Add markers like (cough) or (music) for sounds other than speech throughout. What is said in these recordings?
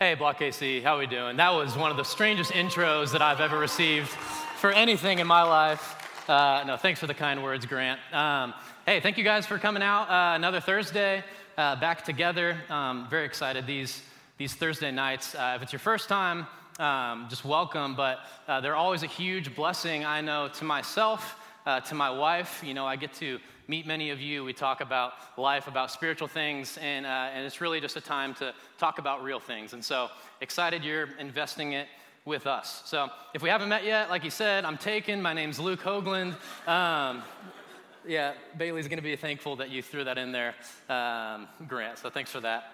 Hey, Block AC, how we doing? That was one of the strangest intros that I've ever received for anything in my life. Uh, no, thanks for the kind words, Grant. Um, hey, thank you guys for coming out uh, another Thursday, uh, back together. Um, very excited these these Thursday nights. Uh, if it's your first time, um, just welcome. But uh, they're always a huge blessing, I know, to myself, uh, to my wife. You know, I get to meet many of you. We talk about life, about spiritual things, and, uh, and it's really just a time to talk about real things. And so excited you're investing it with us. So if we haven't met yet, like he said, I'm taken. My name's Luke Hoagland. Um, yeah, Bailey's going to be thankful that you threw that in there, um, Grant. So thanks for that.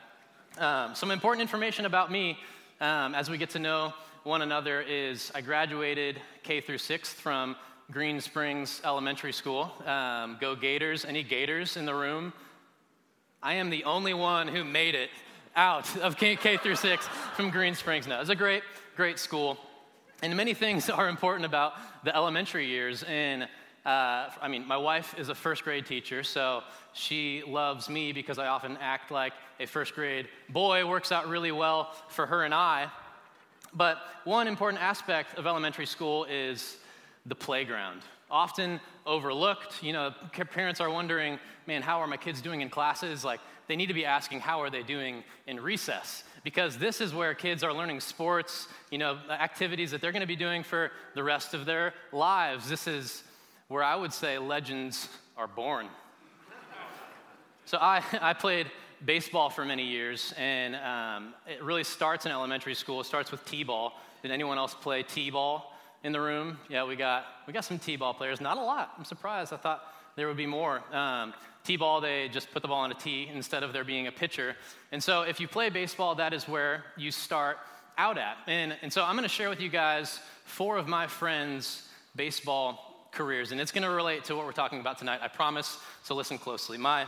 Um, some important information about me um, as we get to know one another is I graduated K through sixth from Green Springs Elementary School. Um, go Gators. Any Gators in the room? I am the only one who made it out of K, K through six from Green Springs. No, it's a great, great school. And many things (laughs) are important about the elementary years. And uh, I mean, my wife is a first grade teacher, so she loves me because I often act like a first grade boy. Works out really well for her and I. But one important aspect of elementary school is the playground. Often overlooked. You know, parents are wondering, man, how are my kids doing in classes? Like, they need to be asking, how are they doing in recess? Because this is where kids are learning sports, you know, activities that they're going to be doing for the rest of their lives. This is where I would say legends are born. so I, I played baseball for many years, and um, it really starts in elementary school. It starts with t-ball. Did anyone else play t-ball? In the room. Yeah, we got, we got some T ball players. Not a lot. I'm surprised. I thought there would be more. Um, T ball, they just put the ball on a tee instead of there being a pitcher. And so if you play baseball, that is where you start out at. And, and so I'm going to share with you guys four of my friends' baseball careers. And it's going to relate to what we're talking about tonight, I promise. So listen closely. My,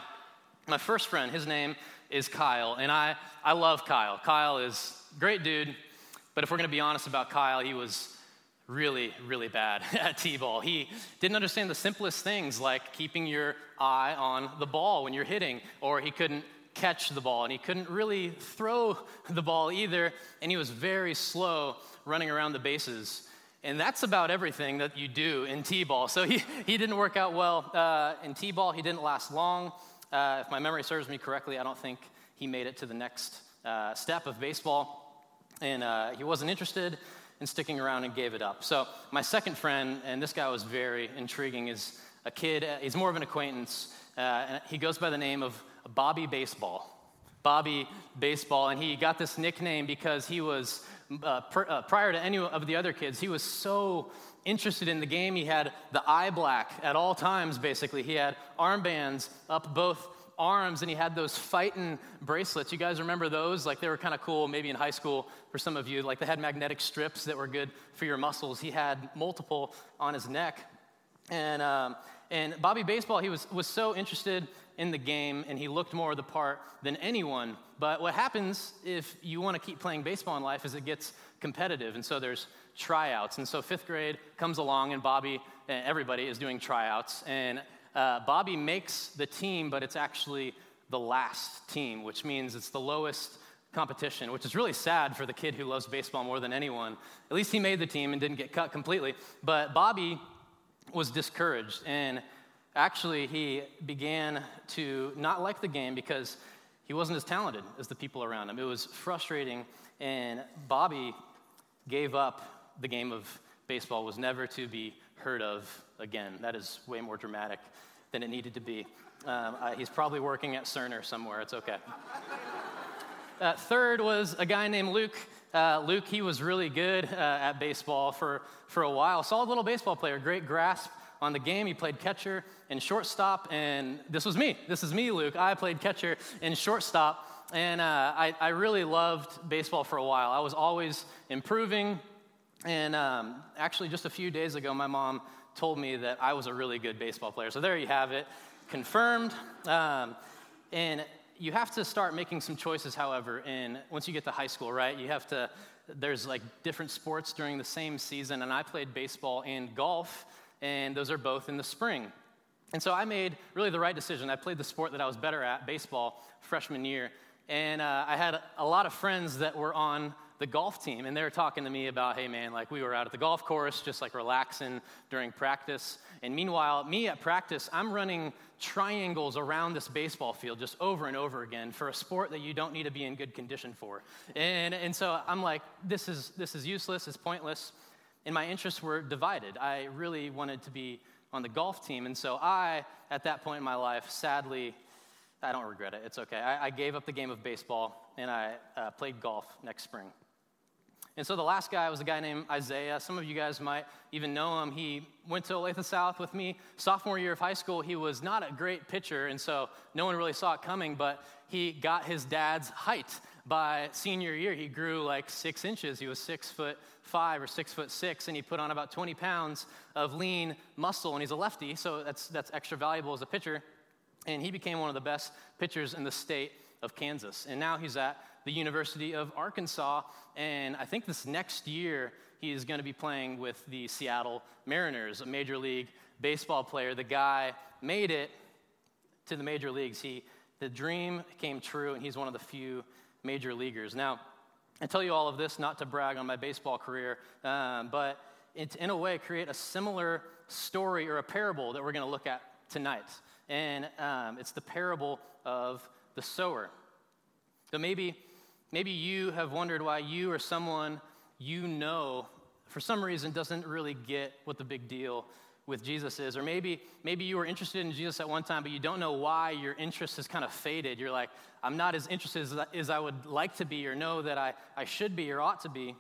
my first friend, his name is Kyle. And I, I love Kyle. Kyle is great dude. But if we're going to be honest about Kyle, he was really, really bad (laughs) at T ball. He didn't understand the simplest things like keeping your eye on the ball when you're hitting, or he couldn't catch the ball, and he couldn't really throw (laughs) the ball either, and he was very slow running around the bases. And that's about everything that you do in T ball. So (laughs) he, he didn't work out well uh, in T ball. He didn't last long. Uh, if my memory serves me correctly, I don't think he made it to the next uh, step of baseball. And uh, he wasn't interested and sticking around and gave it up. So, my second friend, and this guy was very intriguing, is a kid, uh, he's more of an acquaintance. Uh, he goes by the name of Bobby Baseball. Bobby Baseball, and he got this nickname because he was, uh, uh, prior to any of the other kids, he was so interested in the game. He had the eye black at all times, basically. He had armbands up both arms and he had those Phiten bracelets. You guys remember those? Like they were kind of cool, maybe in high school for some of you. Like they had magnetic strips that were good for your muscles. He had multiple on his neck. And, um, and Bobby Baseball, he was, was so interested in the game and he looked more the part than anyone. But what happens if you want to keep playing baseball in life is it gets competitive. And so there's tryouts. And so fifth grade comes along and Bobby, and everybody is doing tryouts. And uh, Bobby makes the team, but it's actually the last team, which means it's the lowest competition, which is really sad for the kid who loves baseball more than anyone. At least he made the team and didn't get cut completely. But Bobby was discouraged, and actually, he began to not like the game because he wasn't as talented as the people around him. It was frustrating, and Bobby gave up the game of baseball, was never to be heard of again. That is way more dramatic than it needed to be. Um, he's probably working at Cerner somewhere. It's okay. uh, third was a guy named Luke. Uh, Luke, he was really good uh, at baseball for, for a while. Solid little baseball player, great grasp on the game. He played catcher and shortstop, and this was me. This is me, Luke. I played catcher and shortstop, and uh, I, I really loved baseball for a while. I was always improving, and um, actually, just a few days ago, my mom told me that I was a really good baseball player. So there you have it, confirmed. Um, and you have to start making some choices, however, in once you get to high school, right? You have to, there's like different sports during the same season, and I played baseball and golf, and those are both in the spring. And so I made really the right decision. I played the sport that I was better at, baseball, freshman year And uh, I had a lot of friends that were on the golf team, and they were talking to me about, hey man, like we were out at the golf course, just like relaxing during practice. And meanwhile, me at practice, I'm running triangles around this baseball field just over and over again for a sport that you don't need to be in good condition for. And, and so I'm like, this is, this is useless, it's pointless. And my interests were divided. I really wanted to be on the golf team. And so I, at that point in my life, sadly, I don't regret it. It's okay. I, I gave up the game of baseball and I uh, played golf next spring. And so the last guy was a guy named Isaiah. Some of you guys might even know him. He went to Olathe South with me. Sophomore year of high school, he was not a great pitcher, and so no one really saw it coming, but he got his dad's height. By senior year, he grew like six inches. He was six foot five or six foot six, and he put on about 20 pounds of lean muscle, and he's a lefty, so that's, that's extra valuable as a pitcher. And he became one of the best pitchers in the state of Kansas. And now he's at the University of Arkansas. And I think this next year, he is going to be playing with the Seattle Mariners, a major league baseball player. The guy made it to the major leagues. He, the dream came true, and he's one of the few major leaguers. Now, I tell you all of this not to brag on my baseball career, um, but it's in a way create a similar story or a parable that we're going to look at tonight. And um, it's the parable of the sower. So maybe, maybe you have wondered why you or someone you know for some reason doesn't really get what the big deal with Jesus is. Or maybe, maybe you were interested in Jesus at one time, but you don't know why your interest has kind of faded. You're like, I'm not as interested as, as I would like to be or know that I, I should be or ought to be.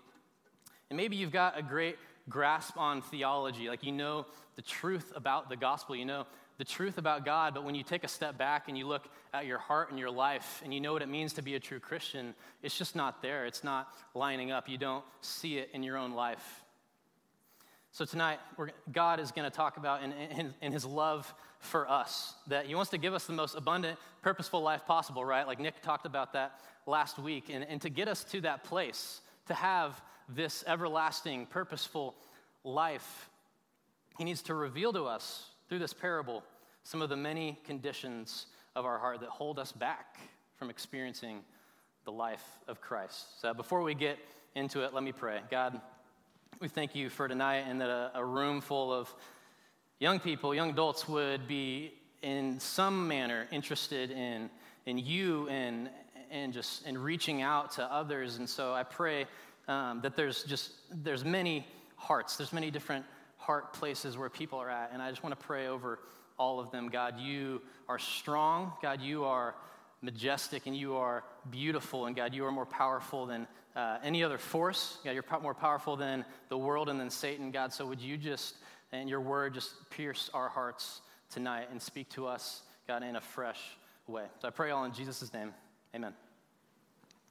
And maybe you've got a great grasp on theology, like you know the truth about the gospel, you know the truth about God, but when you take a step back and you look at your heart and your life and you know what it means to be a true Christian, it's just not there. It's not lining up. You don't see it in your own life. So tonight, God is going to talk about in, in, in, his love for us, that he wants to give us the most abundant, purposeful life possible, right? Like Nick talked about that last week. And, and to get us to that place, to have this everlasting, purposeful life, he needs to reveal to us through this parable some of the many conditions of our heart that hold us back from experiencing the life of Christ. So before we get into it, let me pray. God, we thank you for tonight and that a, a room full of young people, young adults would be in some manner interested in, in you and, and just in reaching out to others. And so I pray um, that there's just, there's many hearts, there's many different heart places where people are at. And I just want to pray over all of them. God, you are strong. God, you are majestic and you are beautiful. And God, you are more powerful than uh, any other force. God, you're more powerful than the world and than Satan. God, so would you just, and your word, just pierce our hearts tonight and speak to us, God, in a fresh way. So I pray all in Jesus' name. Amen.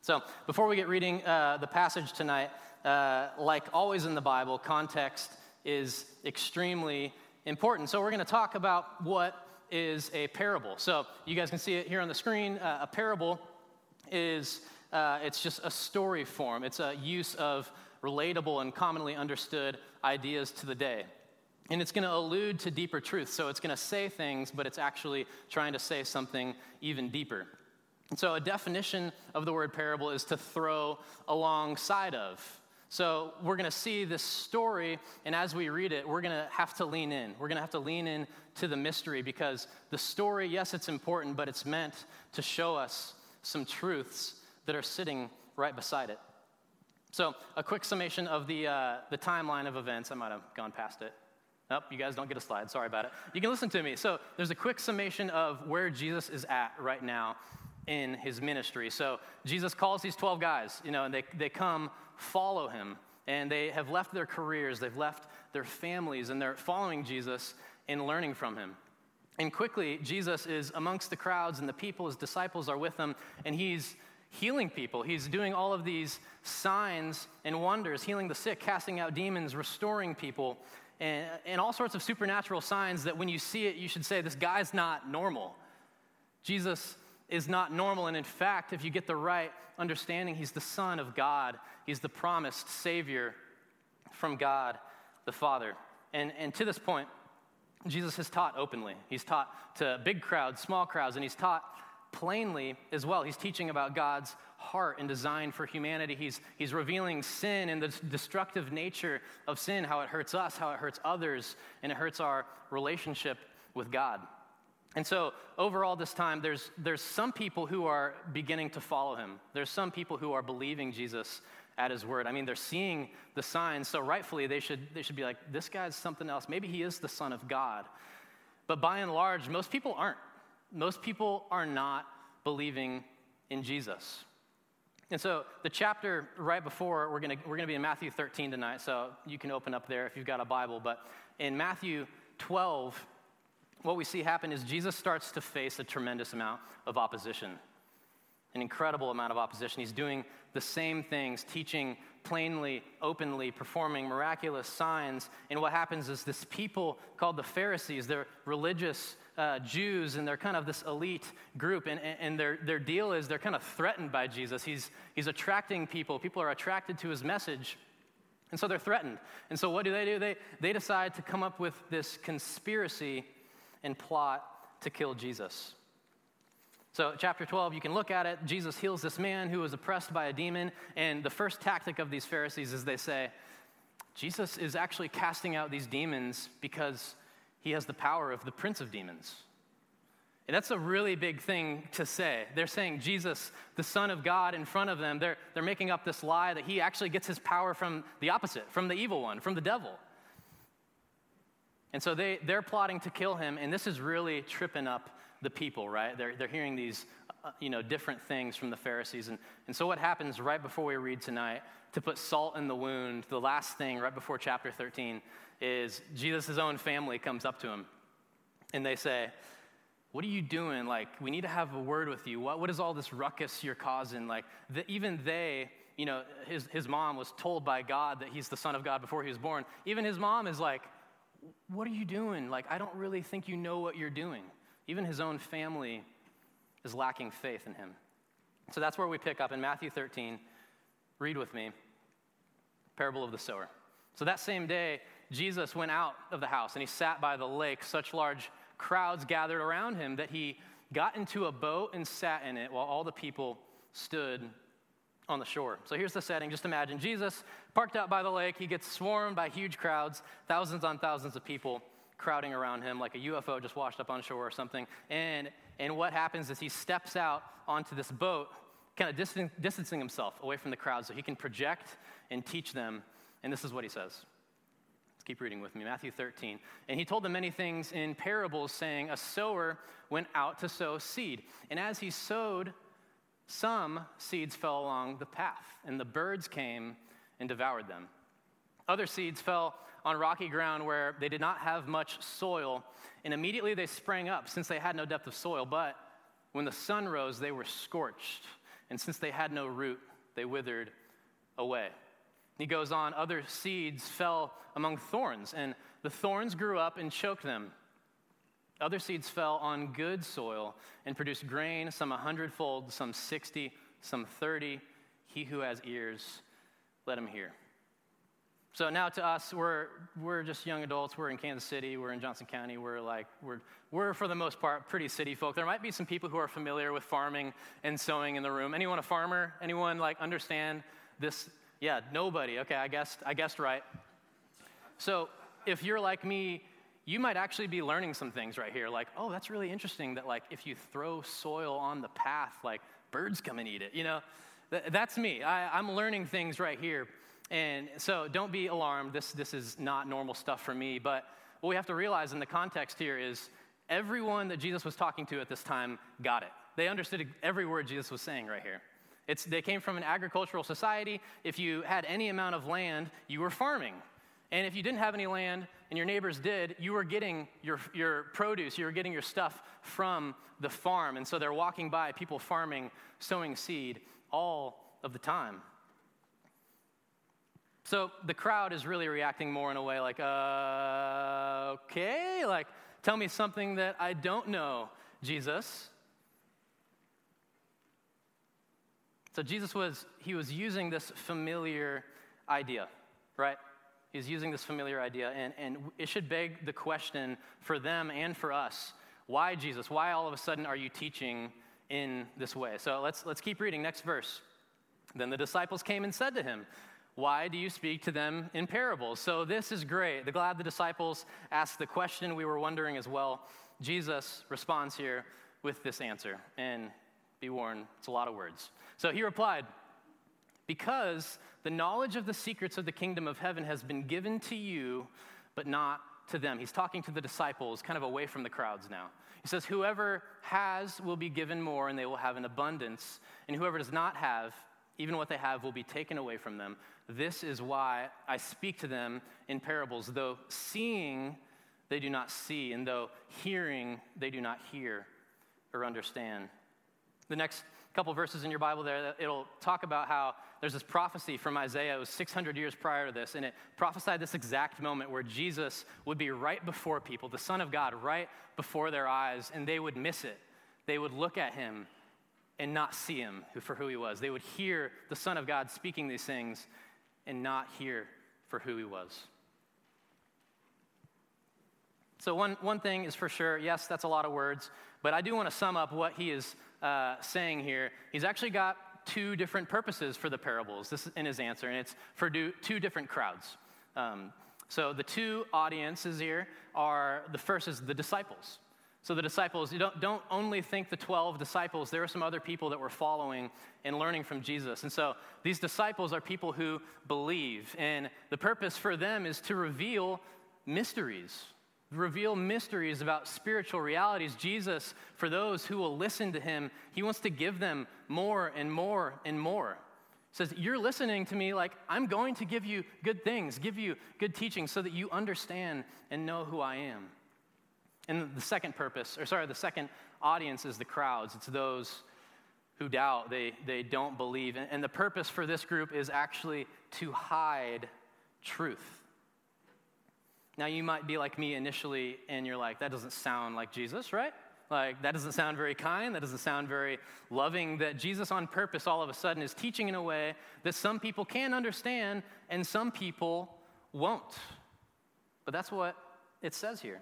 So before we get reading uh, the passage tonight, uh, like always in the Bible, context is extremely important. So, we're going to talk about what is a parable. So, you guys can see it here on the screen. Uh, a parable is uh, it's just a story form. It's a use of relatable and commonly understood ideas to the day. And it's going to allude to deeper truth. So it's going to say things, but it's actually trying to say something even deeper. And so a definition of the word parable is to throw alongside of. So we're going to see this story, and as we read it, we're going to have to lean in. We're going to have to lean in to the mystery because the story, yes, it's important, but it's meant to show us some truths that are sitting right beside it. So, a quick summation of the, uh, the timeline of events. I might have gone past it. Nope, you guys don't get a slide. Sorry about it. You can listen to me. So, there's a quick summation of where Jesus is at right now in his ministry. So, Jesus calls these 12 guys, you know, and they, they come follow him. And they have left their careers, they've left their families, and they're following Jesus and learning from him. And quickly, Jesus is amongst the crowds, and the people, his disciples, are with him, and he's healing people. He's doing all of these signs and wonders, healing the sick, casting out demons, restoring people, and, and all sorts of supernatural signs that when you see it, you should say, This guy's not normal. Jesus is not normal. And in fact, if you get the right understanding, he's the Son of God, he's the promised Savior from God the Father. And, and to this point, Jesus has taught openly. He's taught to big crowds, small crowds, and he's taught plainly as well. He's teaching about God's heart and design for humanity. He's, he's revealing sin and the destructive nature of sin, how it hurts us, how it hurts others, and it hurts our relationship with God. And so, overall, this time, there's, there's some people who are beginning to follow him. There's some people who are believing Jesus at his word. I mean, they're seeing the signs, so rightfully they should, they should be like, this guy's something else. Maybe he is the Son of God. But by and large, most people aren't. Most people are not believing in Jesus. And so, the chapter right before, we're going we're to be in Matthew 13 tonight, so you can open up there if you've got a Bible. But in Matthew 12, what we see happen is Jesus starts to face a tremendous amount of opposition, an incredible amount of opposition. He's doing the same things, teaching plainly, openly, performing miraculous signs. And what happens is this people called the Pharisees, they're religious uh, Jews, and they're kind of this elite group. And, and their, their deal is they're kind of threatened by Jesus. He's, he's attracting people, people are attracted to his message. And so they're threatened. And so what do they do? They, they decide to come up with this conspiracy and plot to kill Jesus. So, chapter 12, you can look at it. Jesus heals this man who was oppressed by a demon. And the first tactic of these Pharisees is they say, Jesus is actually casting out these demons because he has the power of the prince of demons. And that's a really big thing to say. They're saying Jesus, the Son of God, in front of them. They're, they're making up this lie that he actually gets his power from the opposite, from the evil one, from the devil. And so they, they're plotting to kill him, and this is really tripping up the people, right? They're, they're hearing these uh, you know, different things from the Pharisees. And, and so what happens right before we read tonight, to put salt in the wound, the last thing right before chapter 13, is Jesus' own family comes up to him, and they say, what are you doing? Like, we need to have a word with you. What, what is all this ruckus you're causing? Like, the, even they, you know, his, his mom was told by God that he's the son of God before he was born. Even his mom is like, what are you doing? Like, I don't really think you know what you're doing. Even his own family is lacking faith in him. So that's where we pick up in Matthew 13. Read with me parable of the sower. So that same day, Jesus went out of the house and he sat by the lake. Such large crowds gathered around him that he got into a boat and sat in it while all the people stood on the shore. So here's the setting. Just imagine Jesus parked out by the lake. He gets swarmed by huge crowds, thousands on thousands of people crowding around him like a UFO just washed up on shore or something. And, and what happens is he steps out onto this boat, kind of distan- distancing himself away from the crowd so he can project and teach them. And this is what he says. Let's keep reading with me. Matthew 13. And he told them many things in parables, saying, A sower went out to sow seed. And as he sowed, some seeds fell along the path, and the birds came and devoured them. Other seeds fell on rocky ground where they did not have much soil, and immediately they sprang up, since they had no depth of soil. But when the sun rose, they were scorched, and since they had no root, they withered away. He goes on, other seeds fell among thorns, and the thorns grew up and choked them. Other seeds fell on good soil and produced grain, some a hundredfold, some sixty, some thirty. He who has ears, let him hear. So now to us, we're, we're just young adults. We're in Kansas City. We're in Johnson County. We're like, we're, we're for the most part pretty city folk. There might be some people who are familiar with farming and sowing in the room. Anyone a farmer? Anyone like understand this? Yeah, nobody. Okay, I guessed, I guessed right. So if you're like me, you might actually be learning some things right here. Like, oh, that's really interesting that, like, if you throw soil on the path, like, birds come and eat it. You know, that's me. I, I'm learning things right here. And so don't be alarmed. This, this is not normal stuff for me. But what we have to realize in the context here is everyone that Jesus was talking to at this time got it. They understood every word Jesus was saying right here. It's, they came from an agricultural society. If you had any amount of land, you were farming. And if you didn't have any land and your neighbors did, you were getting your, your produce, you were getting your stuff from the farm. And so they're walking by, people farming, sowing seed all of the time. So the crowd is really reacting more in a way like, uh, okay, like, tell me something that I don't know, Jesus. So Jesus was, he was using this familiar idea, right? He's using this familiar idea, and, and it should beg the question for them and for us why, Jesus? Why all of a sudden are you teaching in this way. So let's, let's keep reading. Next verse. Then the disciples came and said to him, Why do you speak to them in parables? So this is great. The glad the disciples asked the question we were wondering as well. Jesus responds here with this answer. And be warned, it's a lot of words. So he replied, Because the knowledge of the secrets of the kingdom of heaven has been given to you, but not to them. He's talking to the disciples, kind of away from the crowds now. He says, Whoever has will be given more, and they will have an abundance. And whoever does not have, even what they have will be taken away from them. This is why I speak to them in parables. Though seeing, they do not see, and though hearing, they do not hear or understand. The next couple verses in your Bible there, it'll talk about how there's this prophecy from Isaiah. It was 600 years prior to this, and it prophesied this exact moment where Jesus would be right before people, the Son of God, right before their eyes, and they would miss it. They would look at him and not see him for who he was. They would hear the Son of God speaking these things and not hear for who he was. So, one, one thing is for sure yes, that's a lot of words, but I do want to sum up what he is uh, saying here. He's actually got two different purposes for the parables this is in his answer, and it's for do, two different crowds. Um, so, the two audiences here are the first is the disciples. So the disciples, you don't, don't only think the 12 disciples, there are some other people that were following and learning from Jesus. And so these disciples are people who believe. And the purpose for them is to reveal mysteries, reveal mysteries about spiritual realities. Jesus, for those who will listen to him, he wants to give them more and more and more. He says, You're listening to me like I'm going to give you good things, give you good teaching so that you understand and know who I am. And the second purpose, or sorry, the second audience is the crowds. It's those who doubt, they, they don't believe. And the purpose for this group is actually to hide truth. Now, you might be like me initially, and you're like, that doesn't sound like Jesus, right? Like, that doesn't sound very kind. That doesn't sound very loving. That Jesus, on purpose, all of a sudden is teaching in a way that some people can understand and some people won't. But that's what it says here.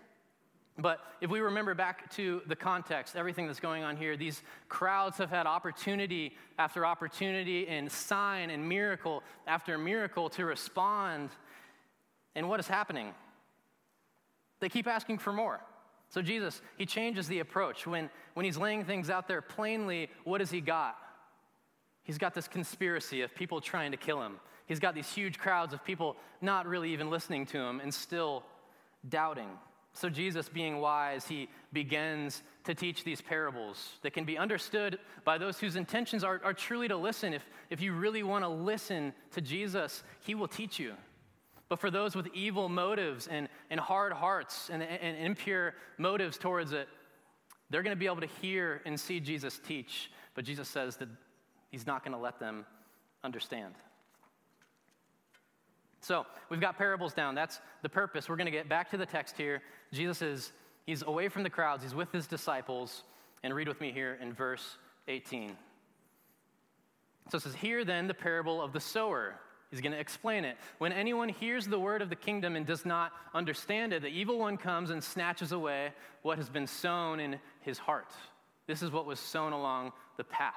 But if we remember back to the context, everything that's going on here, these crowds have had opportunity after opportunity and sign and miracle after miracle to respond. And what is happening? They keep asking for more. So Jesus, he changes the approach. When, when he's laying things out there plainly, what has he got? He's got this conspiracy of people trying to kill him. He's got these huge crowds of people not really even listening to him and still doubting. So, Jesus, being wise, he begins to teach these parables that can be understood by those whose intentions are, are truly to listen. If, if you really want to listen to Jesus, he will teach you. But for those with evil motives and, and hard hearts and, and impure motives towards it, they're going to be able to hear and see Jesus teach. But Jesus says that he's not going to let them understand. So we've got parables down. That's the purpose. We're going to get back to the text here. Jesus is, he's away from the crowds, he's with his disciples. And read with me here in verse 18. So it says, Hear then the parable of the sower. He's going to explain it. When anyone hears the word of the kingdom and does not understand it, the evil one comes and snatches away what has been sown in his heart. This is what was sown along the path.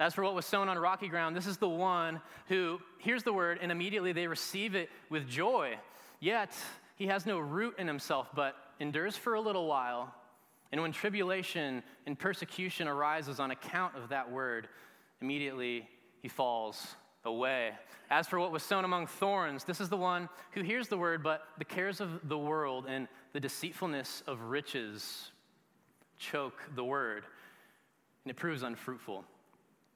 As for what was sown on rocky ground, this is the one who hears the word and immediately they receive it with joy. Yet he has no root in himself, but endures for a little while. And when tribulation and persecution arises on account of that word, immediately he falls away. As for what was sown among thorns, this is the one who hears the word, but the cares of the world and the deceitfulness of riches choke the word, and it proves unfruitful.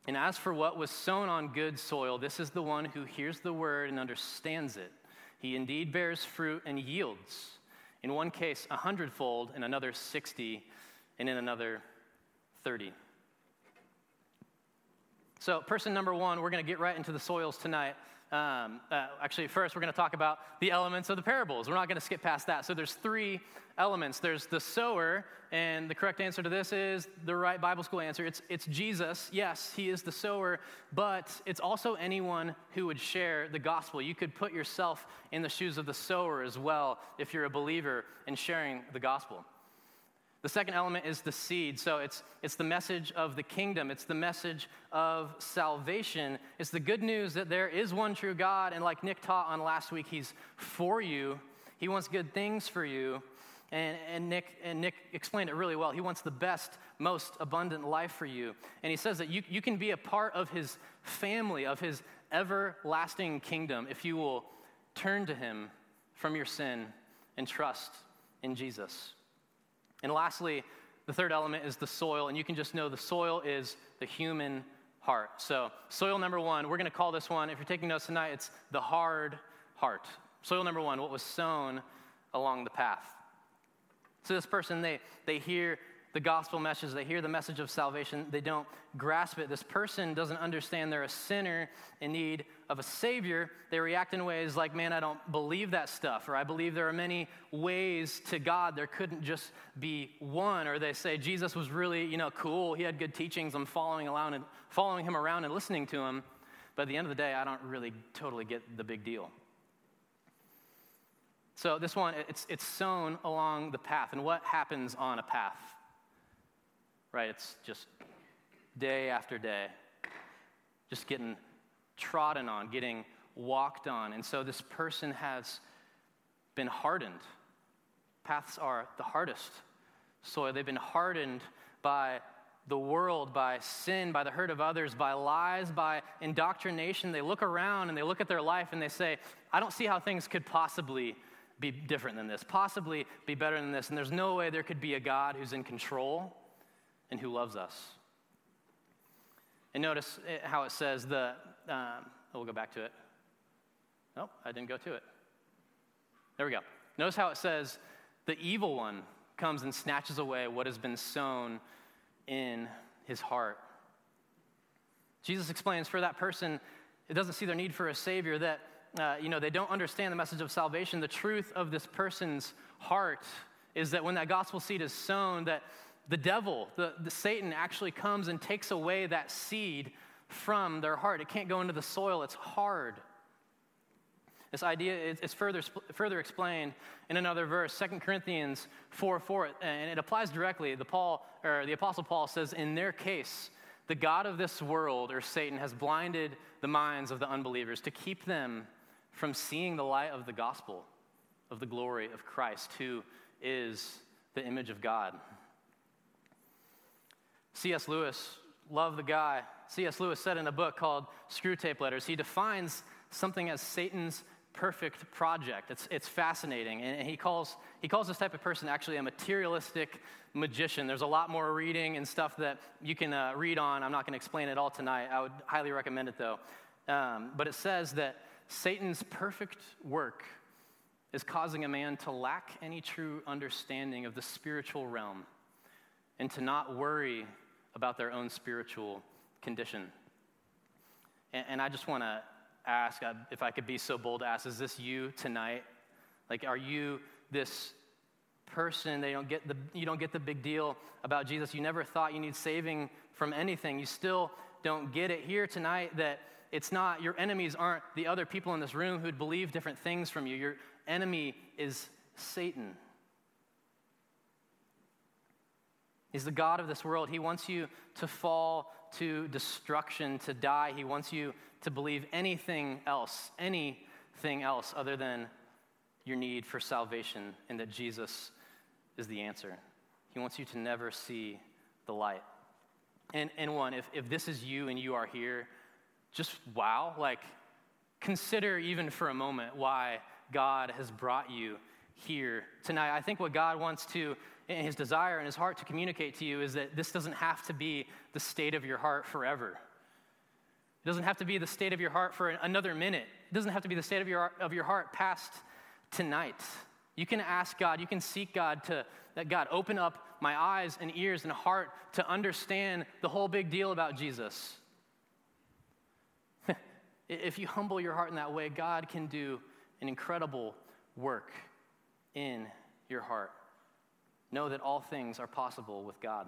And as for what was sown on good soil, this is the one who hears the word and understands it. He indeed bears fruit and yields. In one case, a hundredfold, in another, 60, and in another, 30. So, person number one, we're going to get right into the soils tonight. Um, uh, actually, first, we're going to talk about the elements of the parables. We're not going to skip past that. So, there's three elements there's the sower, and the correct answer to this is the right Bible school answer. It's, it's Jesus. Yes, he is the sower, but it's also anyone who would share the gospel. You could put yourself in the shoes of the sower as well if you're a believer in sharing the gospel. The second element is the seed. So it's, it's the message of the kingdom, it's the message of salvation. It's the good news that there is one true God. And like Nick taught on last week, He's for you, He wants good things for you. And, and, Nick, and Nick explained it really well. He wants the best, most abundant life for you. And he says that you, you can be a part of his family, of his everlasting kingdom, if you will turn to him from your sin and trust in Jesus. And lastly, the third element is the soil, and you can just know the soil is the human heart. So, soil number one, we're going to call this one, if you're taking notes tonight, it's the hard heart. Soil number one, what was sown along the path. So, this person, they, they hear the gospel message, they hear the message of salvation, they don't grasp it. This person doesn't understand they're a sinner in need of a savior. They react in ways like, man, I don't believe that stuff, or I believe there are many ways to God. There couldn't just be one. Or they say, Jesus was really, you know, cool. He had good teachings. I'm following, around and, following him around and listening to him. But at the end of the day, I don't really totally get the big deal. So this one, it's, it's sown along the path. And what happens on a path? Right? It's just day after day, just getting trodden on, getting walked on. And so this person has been hardened. Paths are the hardest soil. They've been hardened by the world, by sin, by the hurt of others, by lies, by indoctrination. They look around and they look at their life and they say, I don't see how things could possibly be different than this, possibly be better than this. And there's no way there could be a God who's in control and who loves us. And notice how it says the, um, oh, we'll go back to it. Nope, I didn't go to it. There we go. Notice how it says the evil one comes and snatches away what has been sown in his heart. Jesus explains for that person, it doesn't see their need for a savior, that uh, you know, they don't understand the message of salvation. The truth of this person's heart is that when that gospel seed is sown, that the devil, the, the Satan actually comes and takes away that seed from their heart. It can't go into the soil, it's hard. This idea is further, further explained in another verse, 2 Corinthians 4 4, and it applies directly. The, Paul, or the Apostle Paul says, In their case, the God of this world, or Satan, has blinded the minds of the unbelievers to keep them from seeing the light of the gospel of the glory of Christ, who is the image of God. C.S. Lewis, love the guy. C.S. Lewis said in a book called Screwtape Letters, he defines something as Satan's perfect project. It's, it's fascinating. And he calls, he calls this type of person actually a materialistic magician. There's a lot more reading and stuff that you can uh, read on. I'm not going to explain it all tonight. I would highly recommend it though. Um, but it says that Satan's perfect work is causing a man to lack any true understanding of the spiritual realm and to not worry about their own spiritual condition. And, and I just want to ask, uh, if I could be so bold to ask, is this you tonight? Like, are you this person they don't get the you don't get the big deal about jesus you never thought you need saving from anything you still don't get it here tonight that it's not your enemies aren't the other people in this room who'd believe different things from you your enemy is satan He's the God of this world. He wants you to fall to destruction, to die. He wants you to believe anything else, anything else other than your need for salvation and that Jesus is the answer. He wants you to never see the light. And, and one, if, if this is you and you are here, just wow, like consider even for a moment why God has brought you here tonight. I think what God wants to and his desire and his heart to communicate to you is that this doesn't have to be the state of your heart forever. It doesn't have to be the state of your heart for another minute. It doesn't have to be the state of your, of your heart past tonight. You can ask God, you can seek God to, that God, open up my eyes and ears and heart to understand the whole big deal about Jesus. (laughs) if you humble your heart in that way, God can do an incredible work in your heart. Know that all things are possible with God.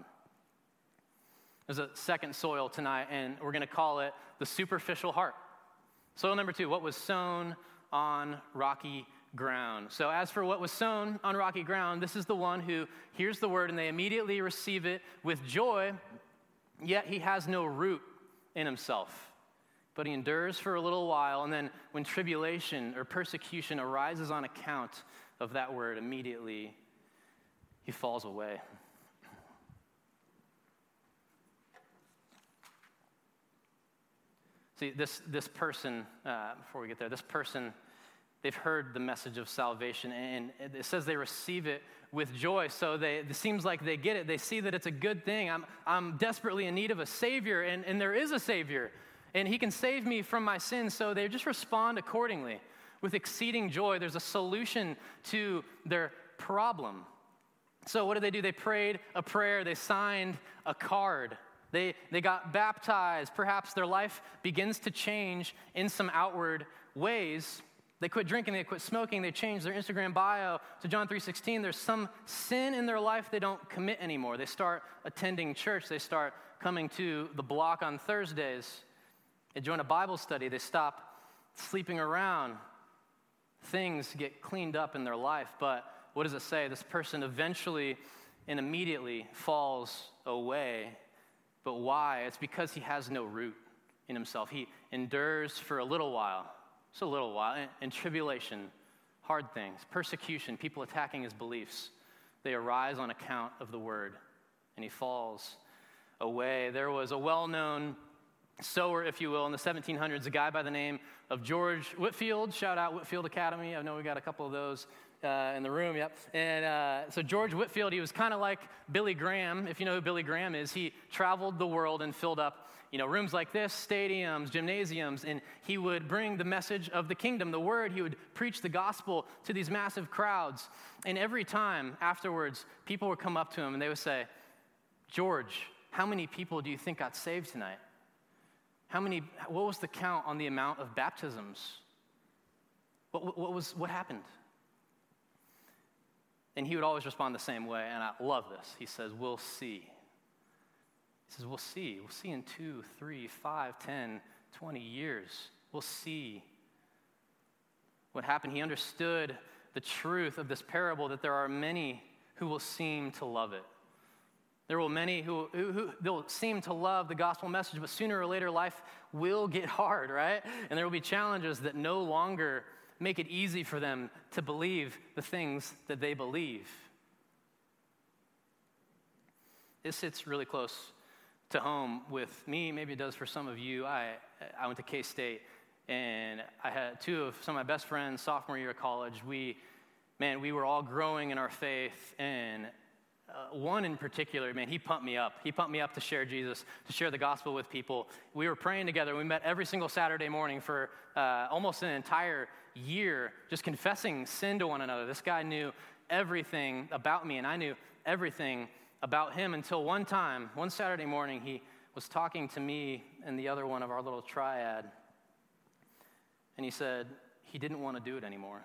There's a second soil tonight, and we're going to call it the superficial heart. Soil number two what was sown on rocky ground. So, as for what was sown on rocky ground, this is the one who hears the word and they immediately receive it with joy, yet he has no root in himself. But he endures for a little while, and then when tribulation or persecution arises on account of that word, immediately he falls away. See, this, this person, uh, before we get there, this person, they've heard the message of salvation, and it says they receive it with joy. So they, it seems like they get it. They see that it's a good thing. I'm, I'm desperately in need of a Savior, and, and there is a Savior, and He can save me from my sins. So they just respond accordingly with exceeding joy. There's a solution to their problem. So, what did they do? They prayed a prayer, they signed a card. They, they got baptized. Perhaps their life begins to change in some outward ways. They quit drinking, they quit smoking, they changed their Instagram bio to John 3:16. There's some sin in their life they don't commit anymore. They start attending church, they start coming to the block on Thursdays. They join a Bible study, they stop sleeping around. Things get cleaned up in their life, but what does it say? This person eventually and immediately falls away but why? It's because he has no root in himself. He endures for a little while, just a little while, in tribulation, hard things, persecution, people attacking his beliefs. They arise on account of the word, and he falls away. There was a well known sower, if you will, in the 1700s, a guy by the name of George Whitefield. Shout out Whitefield Academy. I know we got a couple of those uh, in the room, yep. And uh, so George Whitefield, he was kind of like Billy Graham. If you know who Billy Graham is, he traveled the world and filled up, you know, rooms like this, stadiums, gymnasiums, and he would bring the message of the kingdom, the word. He would preach the gospel to these massive crowds. And every time afterwards, people would come up to him and they would say, George, how many people do you think got saved tonight? How many, what was the count on the amount of baptisms? What, what, was, what happened? And he would always respond the same way, and I love this. He says, We'll see. He says, We'll see. We'll see in two, three, five, ten, twenty years. We'll see what happened. He understood the truth of this parable that there are many who will seem to love it. There will many who, who, who they'll seem to love the gospel message, but sooner or later life will get hard, right? And there will be challenges that no longer make it easy for them to believe the things that they believe. This sits really close to home with me. Maybe it does for some of you. I, I went to K State and I had two of some of my best friends, sophomore year of college. We, man, we were all growing in our faith and uh, one in particular, man, he pumped me up. He pumped me up to share Jesus, to share the gospel with people. We were praying together. We met every single Saturday morning for uh, almost an entire year, just confessing sin to one another. This guy knew everything about me, and I knew everything about him until one time, one Saturday morning, he was talking to me and the other one of our little triad. And he said he didn't want to do it anymore.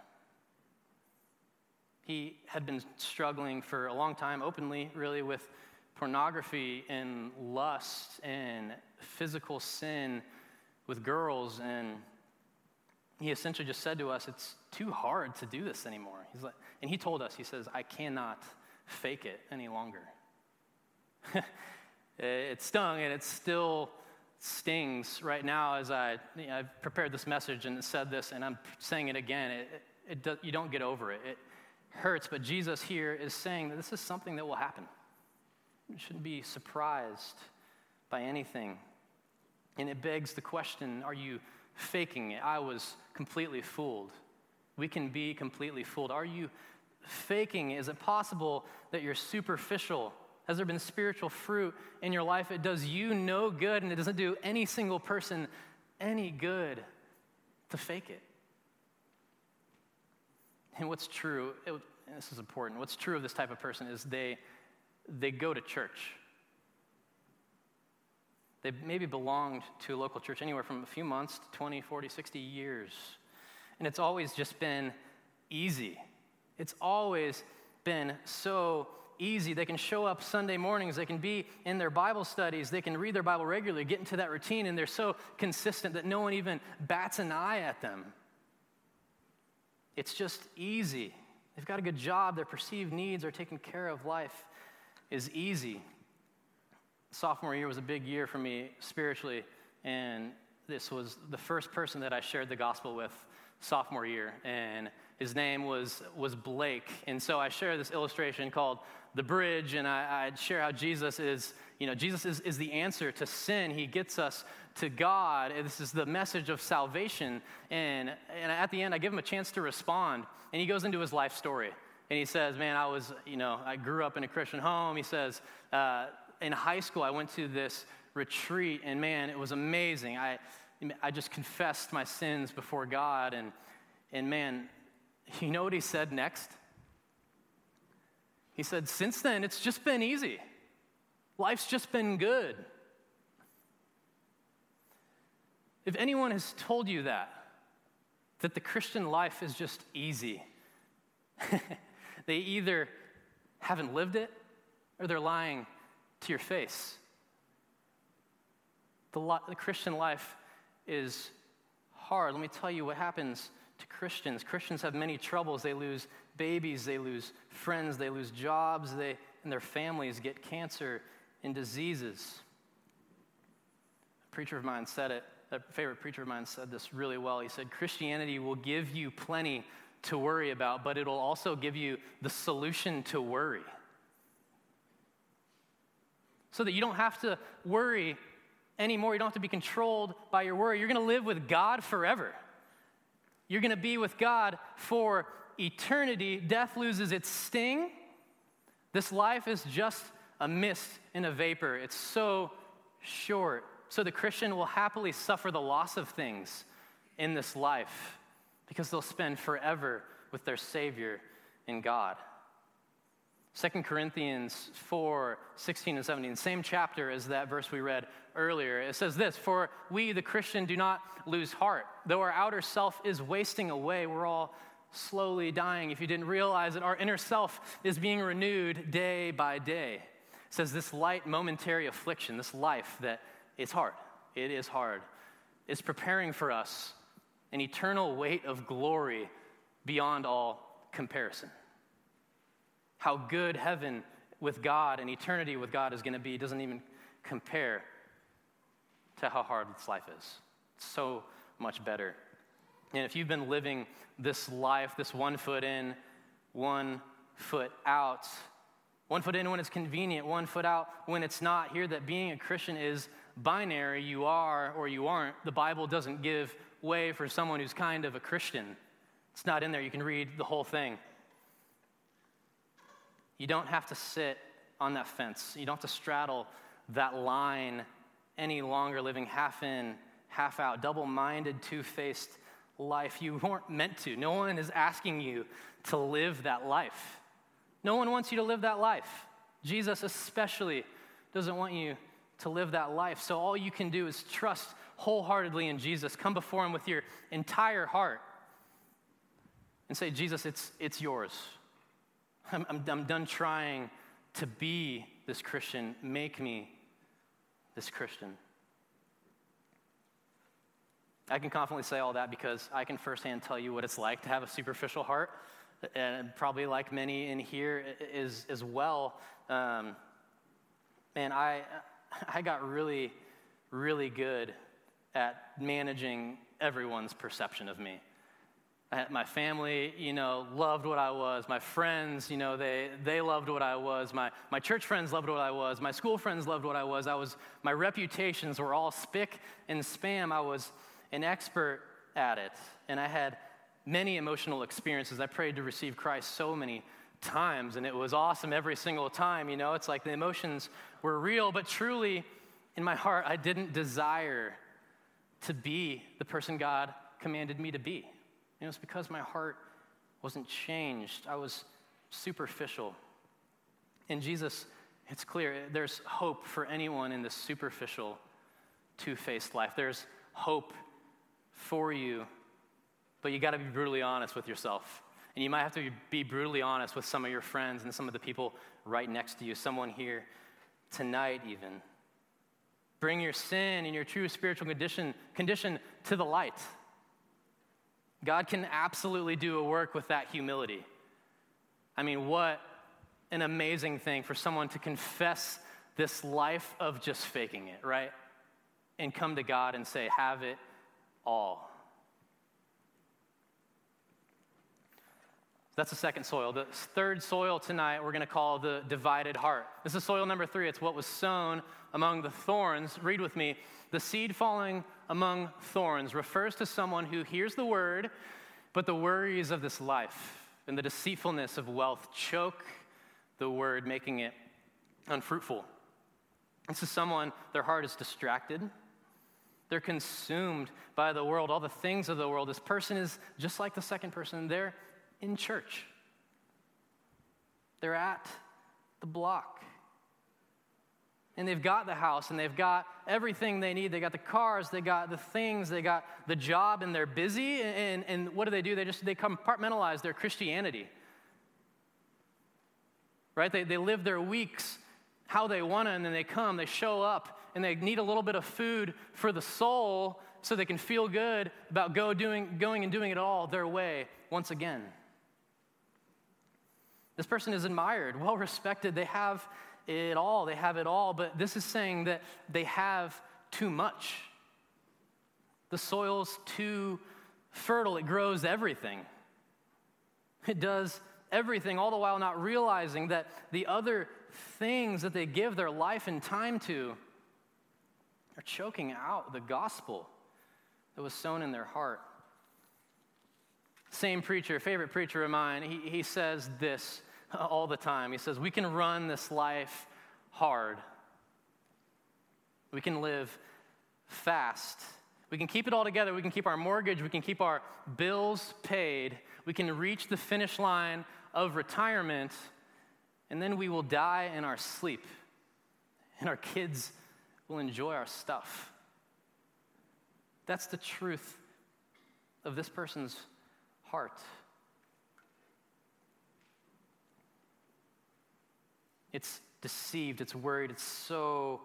He had been struggling for a long time, openly, really, with pornography and lust and physical sin with girls. And he essentially just said to us, It's too hard to do this anymore. He's like, and he told us, He says, I cannot fake it any longer. (laughs) it stung and it still stings right now as I, you know, I've prepared this message and said this, and I'm saying it again. It, it, it, you don't get over it. it hurts, but Jesus here is saying that this is something that will happen. You shouldn't be surprised by anything. And it begs the question are you faking it? I was completely fooled. We can be completely fooled. Are you faking? Is it possible that you're superficial? Has there been spiritual fruit in your life? It does you no good, and it doesn't do any single person any good to fake it. And what's true, it, and this is important, what's true of this type of person is they, they go to church. They maybe belonged to a local church anywhere from a few months to 20, 40, 60 years. And it's always just been easy. It's always been so easy. They can show up Sunday mornings, they can be in their Bible studies, they can read their Bible regularly, get into that routine, and they're so consistent that no one even bats an eye at them. it's just easy. They've got a good job, their perceived needs are taken care of, life is easy. Sophomore year was a big year for me spiritually, and this was the first person that I shared the gospel with sophomore year, and his name was, was Blake. And so I share this illustration called The Bridge, and I, I share how Jesus is, you know, Jesus is, is the answer to sin. He gets us to God. And this is the message of salvation. And, and at the end, I give him a chance to respond, and he goes into his life story. And he says, Man, I was, you know, I grew up in a Christian home. He says, uh, In high school, I went to this retreat, and man, it was amazing. I, I just confessed my sins before God, and, and man, you know what he said next? He said, Since then, it's just been easy. Life's just been good. If anyone has told you that, that the Christian life is just easy, (laughs) they either haven't lived it or they're lying to your face. The, lo- the Christian life is hard. Let me tell you what happens to Christians. Christians have many troubles. They lose babies, they lose friends, they lose jobs, they, and their families get cancer and diseases. A preacher of mine said it, a favorite preacher of mine said this really well. He said, Christianity will give you plenty to worry about, but it'll also give you the solution to worry. So that you don't have to worry anymore. You don't have to be controlled by your worry. You're going to live with God forever. You're going to be with God for eternity. Death loses its sting. This life is just a mist and a vapor. It's so short. So the Christian will happily suffer the loss of things in this life because they'll spend forever with their Savior in God. 2 Corinthians 4 16 and 17, same chapter as that verse we read earlier. It says this For we, the Christian, do not lose heart. Though our outer self is wasting away, we're all slowly dying. If you didn't realize it, our inner self is being renewed day by day. It says this light, momentary affliction, this life that it's hard, it is hard, is preparing for us an eternal weight of glory beyond all comparison how good heaven with God and eternity with God is going to be doesn't even compare to how hard this life is. It's so much better. And if you've been living this life, this one foot in, one foot out, one foot in when it's convenient, one foot out when it's not, hear that being a Christian is binary. You are or you aren't. The Bible doesn't give way for someone who's kind of a Christian. It's not in there. You can read the whole thing. You don't have to sit on that fence. You don't have to straddle that line any longer, living half in, half out, double minded, two faced life. You weren't meant to. No one is asking you to live that life. No one wants you to live that life. Jesus, especially, doesn't want you to live that life. So all you can do is trust wholeheartedly in Jesus. Come before Him with your entire heart and say, Jesus, it's, it's yours. I'm, I'm, I'm done trying to be this Christian. Make me this Christian. I can confidently say all that because I can firsthand tell you what it's like to have a superficial heart, and probably like many in here is as well. Um, man, I I got really, really good at managing everyone's perception of me my family, you know, loved what I was. My friends, you know, they, they loved what I was. My, my church friends loved what I was. My school friends loved what I was. I was. My reputations were all spick and spam. I was an expert at it. And I had many emotional experiences. I prayed to receive Christ so many times, and it was awesome every single time. You know, it's like the emotions were real, but truly, in my heart, I didn't desire to be the person God commanded me to be. You know, it's because my heart wasn't changed. I was superficial. In Jesus, it's clear there's hope for anyone in this superficial, two faced life. There's hope for you, but you got to be brutally honest with yourself. And you might have to be brutally honest with some of your friends and some of the people right next to you, someone here tonight, even. Bring your sin and your true spiritual condition, condition to the light. God can absolutely do a work with that humility. I mean, what an amazing thing for someone to confess this life of just faking it, right? And come to God and say, Have it all. That's the second soil. The third soil tonight we're going to call the divided heart. This is soil number three. It's what was sown among the thorns. Read with me. The seed falling among thorns refers to someone who hears the word, but the worries of this life and the deceitfulness of wealth choke the word, making it unfruitful. This is someone, their heart is distracted. They're consumed by the world, all the things of the world. This person is just like the second person. They're in church, they're at the block. And they've got the house and they've got everything they need. They got the cars, they got the things, they got the job, and they're busy. And, and what do they do? They just they compartmentalize their Christianity. Right? They, they live their weeks how they want to, and then they come, they show up, and they need a little bit of food for the soul so they can feel good about go doing, going and doing it all their way once again. This person is admired, well respected. They have it all. They have it all. But this is saying that they have too much. The soil's too fertile, it grows everything. It does everything, all the while not realizing that the other things that they give their life and time to are choking out the gospel that was sown in their heart. Same preacher, favorite preacher of mine, he, he says this (laughs) all the time. He says, We can run this life hard, we can live fast. We can keep it all together. We can keep our mortgage. We can keep our bills paid. We can reach the finish line of retirement. And then we will die in our sleep. And our kids will enjoy our stuff. That's the truth of this person's heart. It's deceived, it's worried, it's so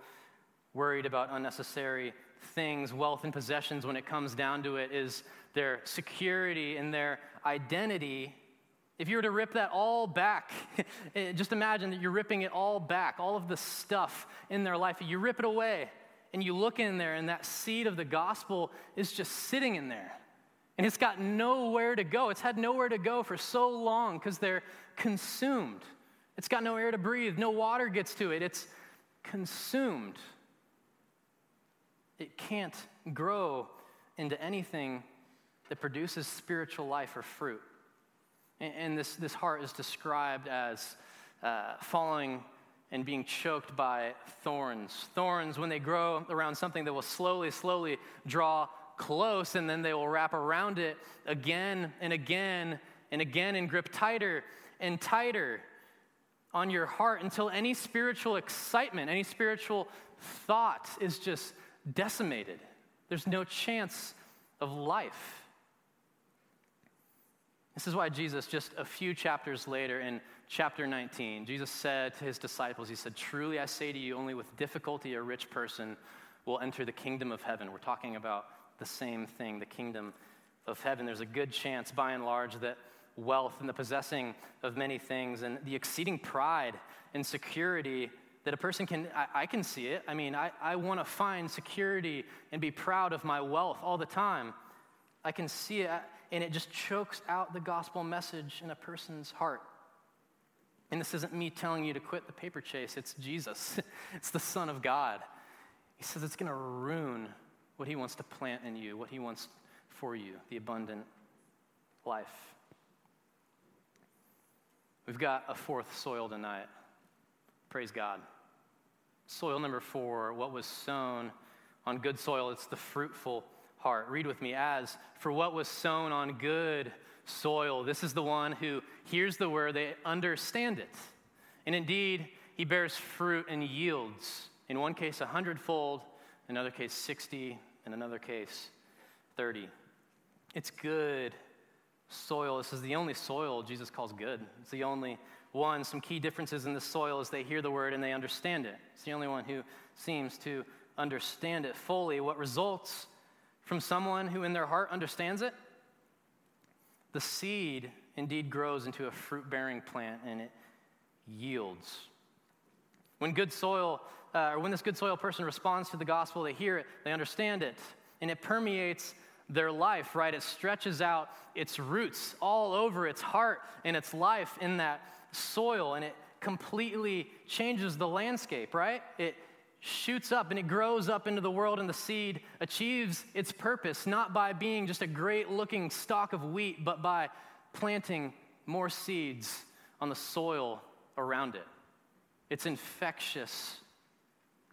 worried about unnecessary things, wealth and possessions, when it comes down to it, is their security and their identity. If you were to rip that all back, (laughs) eh, just imagine that you're ripping it all back, all of the stuff in their life, you rip it away and you look in there, and that seed of the gospel is just sitting in there. And it's got nowhere to go. It's had nowhere to go for so long because they're consumed. It's got no air to breathe, no water gets to it. It's consumed. It can't grow into anything that produces spiritual life or fruit. And, this, this heart is described as uh, falling and being choked by thorns. Thorns, when they grow around something they will slowly, slowly draw close, and then they will wrap around it again and again and again and grip tighter and tighter on your heart until any spiritual excitement, any spiritual thought is just decimated. There's no chance of life. This is why Jesus, just a few chapters later in chapter 19, Jesus said to his disciples, He said, Truly I say to you, only with difficulty a rich person will enter the kingdom of heaven. We're talking about the same thing, the kingdom of heaven. There's a good chance, by and large, that wealth and the possessing of many things and the exceeding pride and security that a person can, I, I can see it. I mean, I, I want to find security and be proud of my wealth all the time. I can see it, and it just chokes out the gospel message in a person's heart. And this isn't me telling you to quit the paper chase, it's Jesus, (laughs) it's the Son of God. He says it's going to ruin what He wants to plant in you, what He wants for you, the abundant life. We've got a fourth soil tonight. Praise God. Soil number four, what was sown on good soil, it's the fruitful heart. Read with me as for what was sown on good soil, this is the one who hears the word, they understand it. And indeed, he bears fruit and yields. In one case, a hundredfold, in another case, 60, in another case, 30. It's good soil. This is the only soil Jesus calls good. It's the only one. Some key differences in the soil is they hear the word and they understand it. It's the only one who seems to understand it fully. What results from someone who in their heart understands it? the seed indeed grows into a fruit bearing plant and it yields. When good soil, uh, or when this good soil person responds to the gospel, they hear it, they understand it, and it permeates their life, right? It stretches out its roots all over its heart and its life in that soil, and it completely changes the landscape, right? It shoots up and it grows up into the world, and the seed achieves its purpose, not by being just a great looking stalk of wheat, but by planting more seeds on the soil around it. It's infectious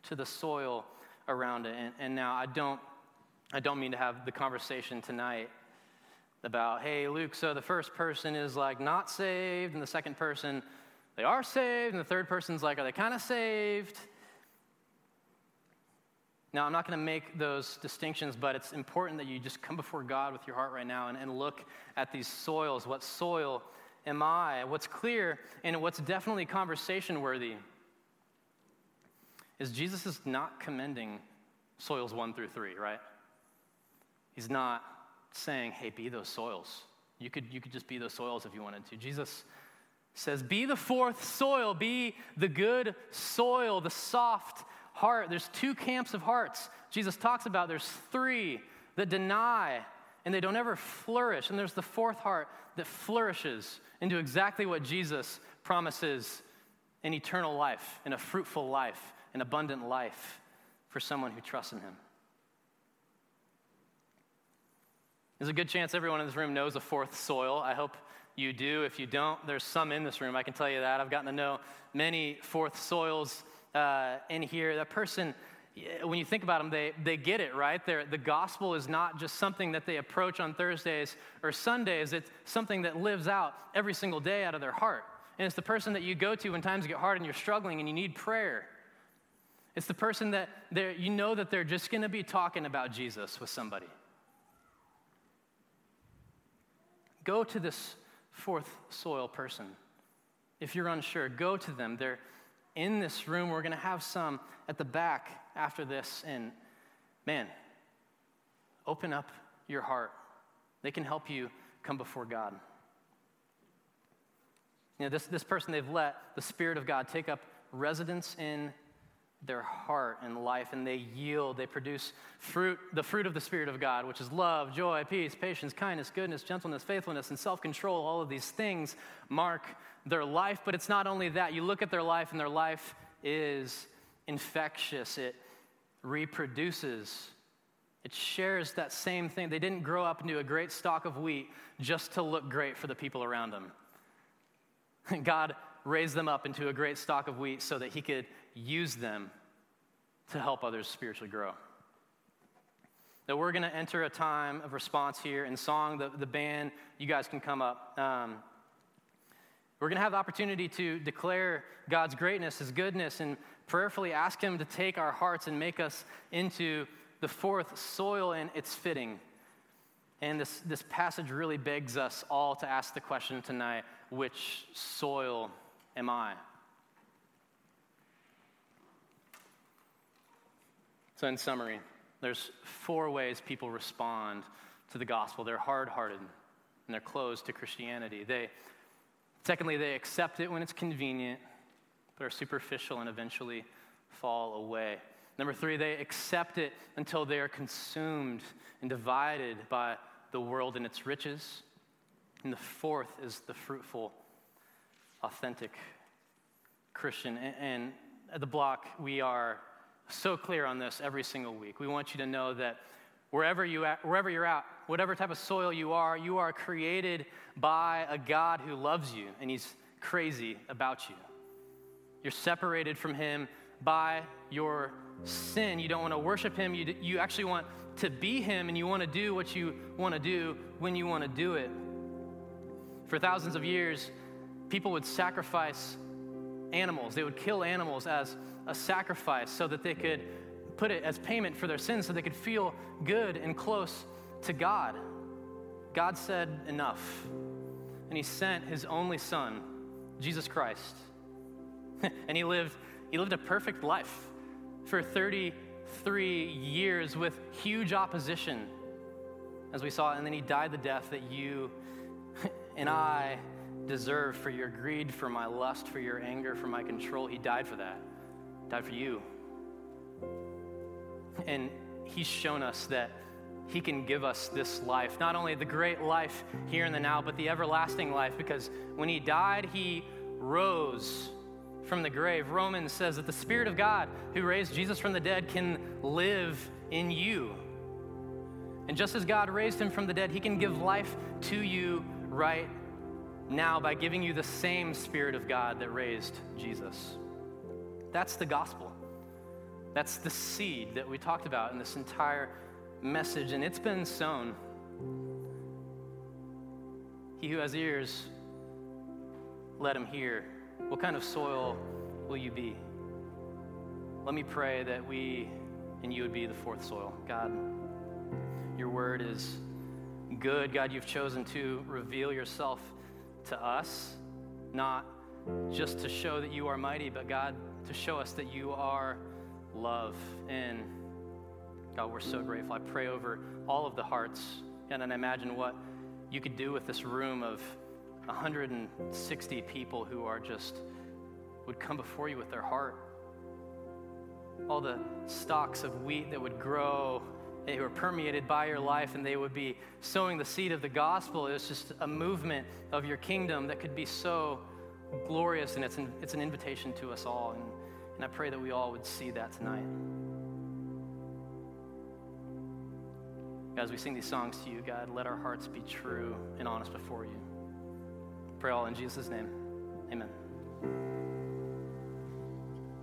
to the soil around it. And, and now I don't, I don't mean to have the conversation tonight about, hey, Luke, so the first person is like not saved, and the second person, they are saved, and the third person's like, are they kind of saved? Now, I'm not going to make those distinctions, but it's important that you just come before God with your heart right now and, and look at these soils. What soil am I? What's clear and what's definitely conversation worthy is Jesus is not commending soils one through three, right? He's not saying, hey, be those soils. You could, you could just be those soils if you wanted to. Jesus says, be the fourth soil, be the good soil, the soft heart. There's two camps of hearts Jesus talks about. There's three that deny and they don't ever flourish. And there's the fourth heart that flourishes into exactly what Jesus promises an eternal life, and a fruitful life, an abundant life for someone who trusts in Him. There's a good chance everyone in this room knows a fourth soil. I hope you do. If you don't, there's some in this room. I can tell you that. I've gotten to know many fourth soils uh, in here. That person when you think about them, they, they get it, right? They're, the gospel is not just something that they approach on Thursdays or Sundays, it's something that lives out every single day out of their heart. And it's the person that you go to when times get hard and you're struggling and you need prayer. It's the person that you know that they're just going to be talking about Jesus with somebody. Go to this fourth soil person. If you're unsure, go to them. They're in this room. We're going to have some at the back after this. And man, open up your heart. They can help you come before God. You know, this, this person, they've let the Spirit of God take up residence in their heart and life, and they yield, they produce fruit, the fruit of the Spirit of God, which is love, joy, peace, patience, kindness, goodness, gentleness, faithfulness, and self control. All of these things mark their life, but it's not only that. You look at their life, and their life is infectious, it reproduces. It shares that same thing. They didn't grow up into a great stalk of wheat just to look great for the people around them. (laughs) God raised them up into a great stock of wheat so that He could use them to help others spiritually grow. Now, we're going to enter a time of response here in song. The, the band, you guys can come up. Um, we're going to have the opportunity to declare God's greatness, His goodness, and prayerfully ask Him to take our hearts and make us into the fourth soil, and it's fitting. And this, this passage really begs us all to ask the question tonight which soil am I? So, in summary, there's four ways people respond to the gospel. They're hard hearted and they're closed to Christianity. They, secondly, they accept it when it's convenient, but are superficial and eventually fall away. Number three, they accept it until they are consumed and divided by the world and its riches. And the fourth is the fruitful, authentic Christian. And at the block, we are so clear on this every single week. We want you to know that wherever, you at, wherever you're at, whatever type of soil you are, you are created by a God who loves you and he's crazy about you. You're separated from him by your sin. You don't want to worship him. You, you actually want to be him and you want to do what you want to do when you want to do it. For thousands of years, people would sacrifice animals. They would kill animals as a sacrifice so that they could put it as payment for their sins so they could feel good and close to God. God said, Enough. And He sent His only Son, Jesus Christ. (laughs) and He lived, he lived a perfect life for 33 years with huge opposition, as we saw. And then He died the death that you (laughs) and I deserve for your greed, for my lust, for your anger, for my control. He died for that. Died for you. And he's shown us that he can give us this life, not only the great life here and the now, but the everlasting life, because when he died, he rose from the grave. Romans says that the Spirit of God who raised Jesus from the dead can live in you. And just as God raised him from the dead, he can give life to you right now by giving you the same Spirit of God that raised Jesus. That's the gospel. That's the seed that we talked about in this entire message, and it's been sown. He who has ears, let him hear. What kind of soil will you be? Let me pray that we and you would be the fourth soil. God, your word is good. God, you've chosen to reveal yourself to us, not just to show that you are mighty, but God, to show us that you are love. And God, we're so grateful. I pray over all of the hearts, and then imagine what you could do with this room of 160 people who are just would come before you with their heart. All the stalks of wheat that would grow, they were permeated by your life, and they would be sowing the seed of the gospel. It was just a movement of your kingdom that could be so glorious, and it's an, it's an invitation to us all. And, and I pray that we all would see that tonight. As we sing these songs to you, God, let our hearts be true and honest before you. Pray all in Jesus' name. Amen.